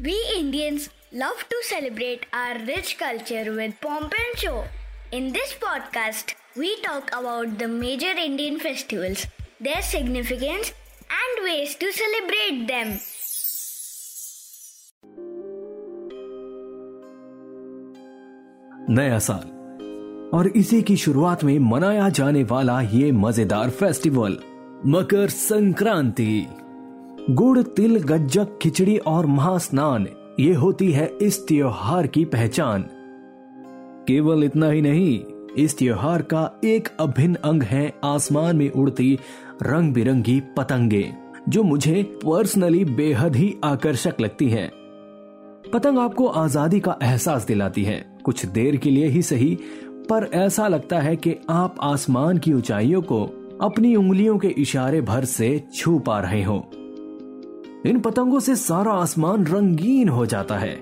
We Indians love to celebrate our rich culture with pomp and show. In this podcast, we talk about the major Indian festivals, their significance, and ways to celebrate them. नया साल और इसी की शुरुआत में मनाया जाने वाला ये मज़ेदार फेस्टिवल मकर संक्रांति। गुड़, तिल, गज्जक, खिचड़ी और महास्नान, ये होती है इस त्योहार की पहचान। केवल इतना ही नहीं, इस त्योहार का एक अभिन्न अंग है आसमान में उड़ती रंग बिरंगी पतंगे, जो मुझे पर्सनली बेहद ही आकर्षक लगती हैं। पतंग आपको आज़ादी का एहसास दिलाती है। कुछ देर के लिए ही सही, पर ऐसा लगता है कि आप आसमान की ऊंचाइयों को अपनी उंगलियों के इशारे भर से छू पा रहे हो। इन पतंगों से सारा आसमान रंगीन हो जाता है।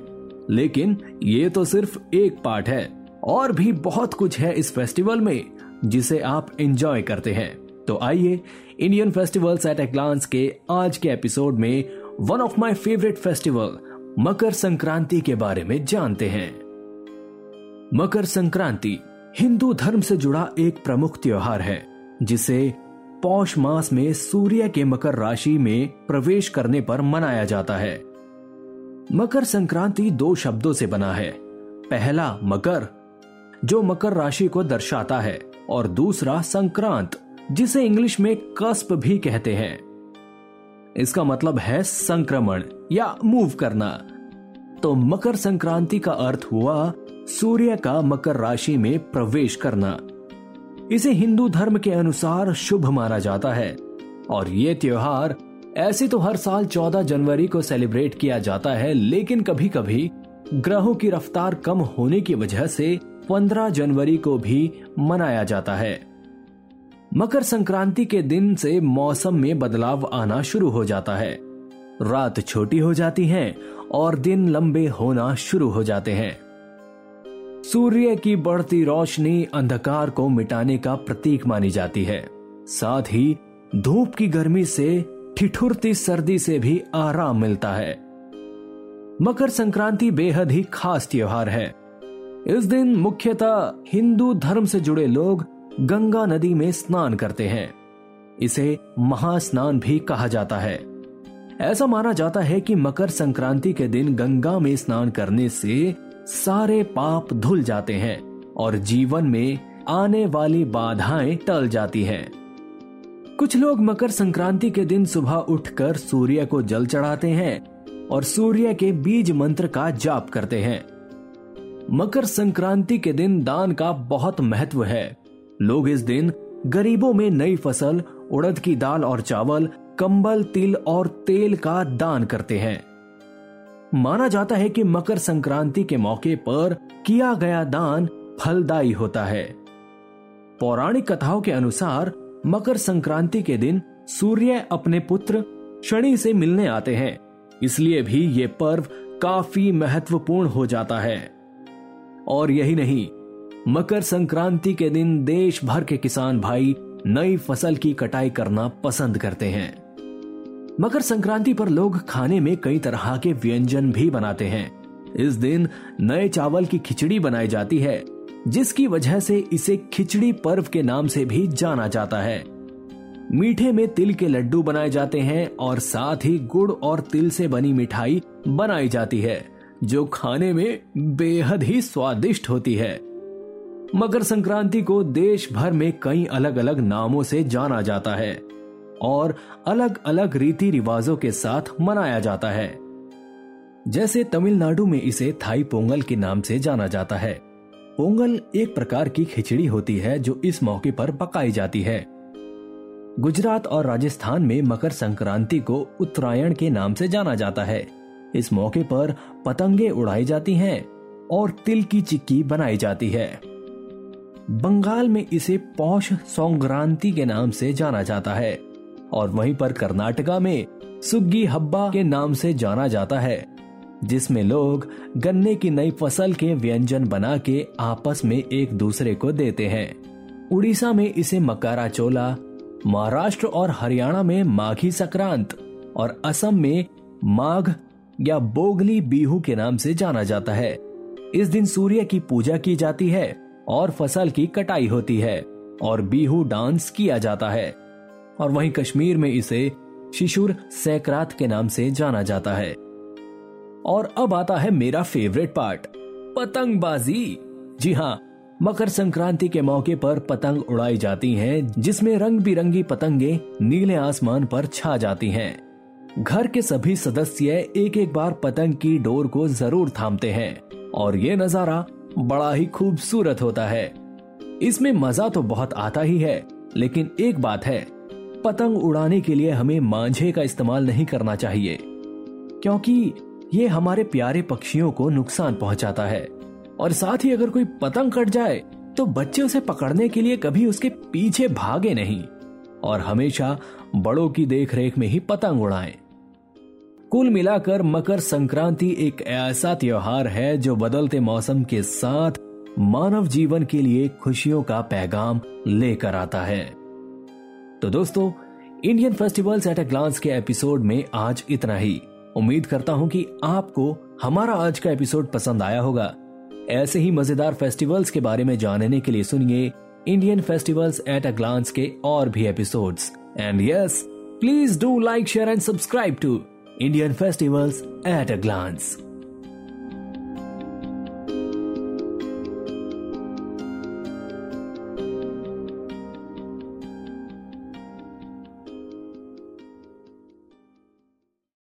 लेकिन ये तो सिर्फ़ एक पार्ट है, और भी बहुत कुछ है इस फेस्टिवल में, जिसे आप एंजॉय करते हैं। तो आइए, Indian festivals at a glance के आज के एपिसोड में one of my favourite festival, Makar Sankranti के बारे में जानते हैं। मकर संक्रांति, हिंदू धर्म से जुड़ा एक प्रमुख त्योहार है। जिसे पौष मास में सूर्य के मकर राशि में प्रवेश करने पर मनाया जाता है। मकर संक्रांति दो शब्दों से बना है। पहला, मकर, जो मकर राशि को दर्शाता है, और दूसरा, संक्रांत, जिसे इंग्लिश में कस्प भी कहते हैं। इसका मतलब है संक्रमण या मूव करना। तो मकर संक्रांति का अर्थ हुआ, सूर्य का मकर राशि में प्रवेश करना। इसे हिंदू धर्म के अनुसार शुभ माना जाता है। और ये त्योहार ऐसे तो हर साल 14 जनवरी को सेलिब्रेट किया जाता है, लेकिन कभी कभी ग्रहों की रफ्तार कम होने की वजह से 15 जनवरी को भी मनाया जाता है। मकर संक्रांति के दिन से मौसम में बदलाव आना शुरू हो जाता है। रात छोटी हो जाती है और दिन लंबे होना शुरू हो जाते हैं। सूर्य की बढ़ती रोशनी अंधकार को मिटाने का प्रतीक मानी जाती है। साथ ही, धूप की गर्मी से ठिठुरती सर्दी से भी आराम मिलता है। मकर संक्रांति बेहद ही खास त्योहार है। इस दिन मुख्यतः हिंदू धर्म से जुड़े लोग गंगा नदी में स्नान करते हैं। इसे महास्नान भी कहा जाता है। ऐसा माना जाता है कि मकर संक्रांति के दिन गंगा में स्नान करने से सारे पाप धुल जाते हैं और जीवन में आने वाली बाधाएँ टल जाती हैं। कुछ लोग मकर संक्रांति के दिन सुबह उठकर सूर्य को जल चढ़ाते हैं और सूर्य के बीज मंत्र का जाप करते हैं। मकर संक्रांति के दिन दान का बहुत महत्व है। लोग इस दिन गरीबों में नई फ़सल, उड़द की दाल और चावल, कंबल, तिल और तेल का दान करते हैं। माना जाता है कि मकर संक्रांति के मौके पर किया गया दान फलदायी होता है। पौराणिक कथाओं के अनुसार मकर संक्रांति के दिन सूर्य अपने पुत्र शनि से मिलने आते हैं, इसलिए भी ये पर्व काफ़ी महत्वपूर्ण हो जाता है। और यही नहीं, मकर संक्रांति के दिन देश भर के किसान भाई नई फ़सल की कटाई करना पसंद करते हैं। मकर संक्रांति पर लोग खाने में कई तरह के व्यंजन भी बनाते हैं। इस दिन नए चावल की खिचड़ी बनाई जाती है, जिसकी वजह से इसे खिचड़ी पर्व के नाम से भी जाना जाता है। मीठे में तिल के लड्डू बनाए जाते हैं और साथ ही गुड़ और तिल से बनी मिठाई बनाई जाती है, जो खाने में बेहद ही स्वादिष्ट होती है। मकर संक्रांति को देश भर में कई अलग अलग नामों से जाना जाता है। और अलग अलग रीति रिवाजों के साथ मनाया जाता है। जैसे तमिलनाडु में इसे थाई पोंगल के नाम से जाना जाता है। पोंगल एक प्रकार की खिचड़ी होती है जो इस मौके पर पकाई जाती है। गुजरात और राजस्थान में मकर संक्रांति को उत्तरायण के नाम से जाना जाता है। इस मौके पर पतंगे उड़ाई जाती हैं और तिल की चिक्की बनाई जाती है। बंगाल में इसे पौष संक्रांति के नाम से जाना जाता है। और वहीं पर कर्नाटका में सुग्गी हब्बा के नाम से जाना जाता है, जिसमें लोग गन्ने की नई फ़सल के व्यंजन बना के आपस में एक दूसरे को देते हैं। उड़ीसा में इसे मकारा चोला, महाराष्ट्र और हरियाणा में माघी संक्रांत, और असम में माघ या बोगली बीहू के नाम से जाना जाता है। इस दिन सूर्य की पूजा की जाती है और फ़सल की कटाई होती है, और बीहू डांस किया जाता है। और वहीं कश्मीर में इसे शिशुर सैकरात के नाम से जाना जाता है। और अब आता है मेरा फेवरेट पार्ट पतंगबाजी। जी हाँ मकर संक्रांति के मौके पर पतंग उड़ाई जाती हैं, जिसमें रंग बिरंगी पतंगे नीले आसमान पर छा जाती हैं। घर के सभी सदस्य एक एक बार पतंग की डोर को ज़रूर थामते हैं और ये नज़ारा बड़ा ही खूबसूरत होता है। इसमें मज़ा तो बहुत आता ही है लेकिन एक बात है पतंग उड़ाने के लिए हमें मांझे का इस्तेमाल नहीं करना चाहिए, क्योंकि ये हमारे प्यारे पक्षियों को नुकसान पहुंचाता है और साथ ही अगर कोई पतंग कट जाए तो बच्चे उसे पकड़ने के लिए कभी उसके पीछे भागे नहीं, और हमेशा बड़ों की देखरेख में ही पतंग उड़ाएँ। कुल मिलाकर मकर संक्रांति एक ऐसा त्योहार है जो बदलते मौसम के साथ मानव जीवन के लिए खुशियों का पैगाम लेकर आता है तो दोस्तों Indian festivals at a glance के एपिसोड में आज इतना ही। उम्मीद करता हूँ कि आपको हमारा आज का एपिसोड पसंद आया होगा। ऐसे ही मज़ेदार फेस्टिवल्स के बारे में जानने के लिए सुनिए Indian festivals at a glance के और भी episodes and yes please do like share and subscribe to Indian festivals at a glance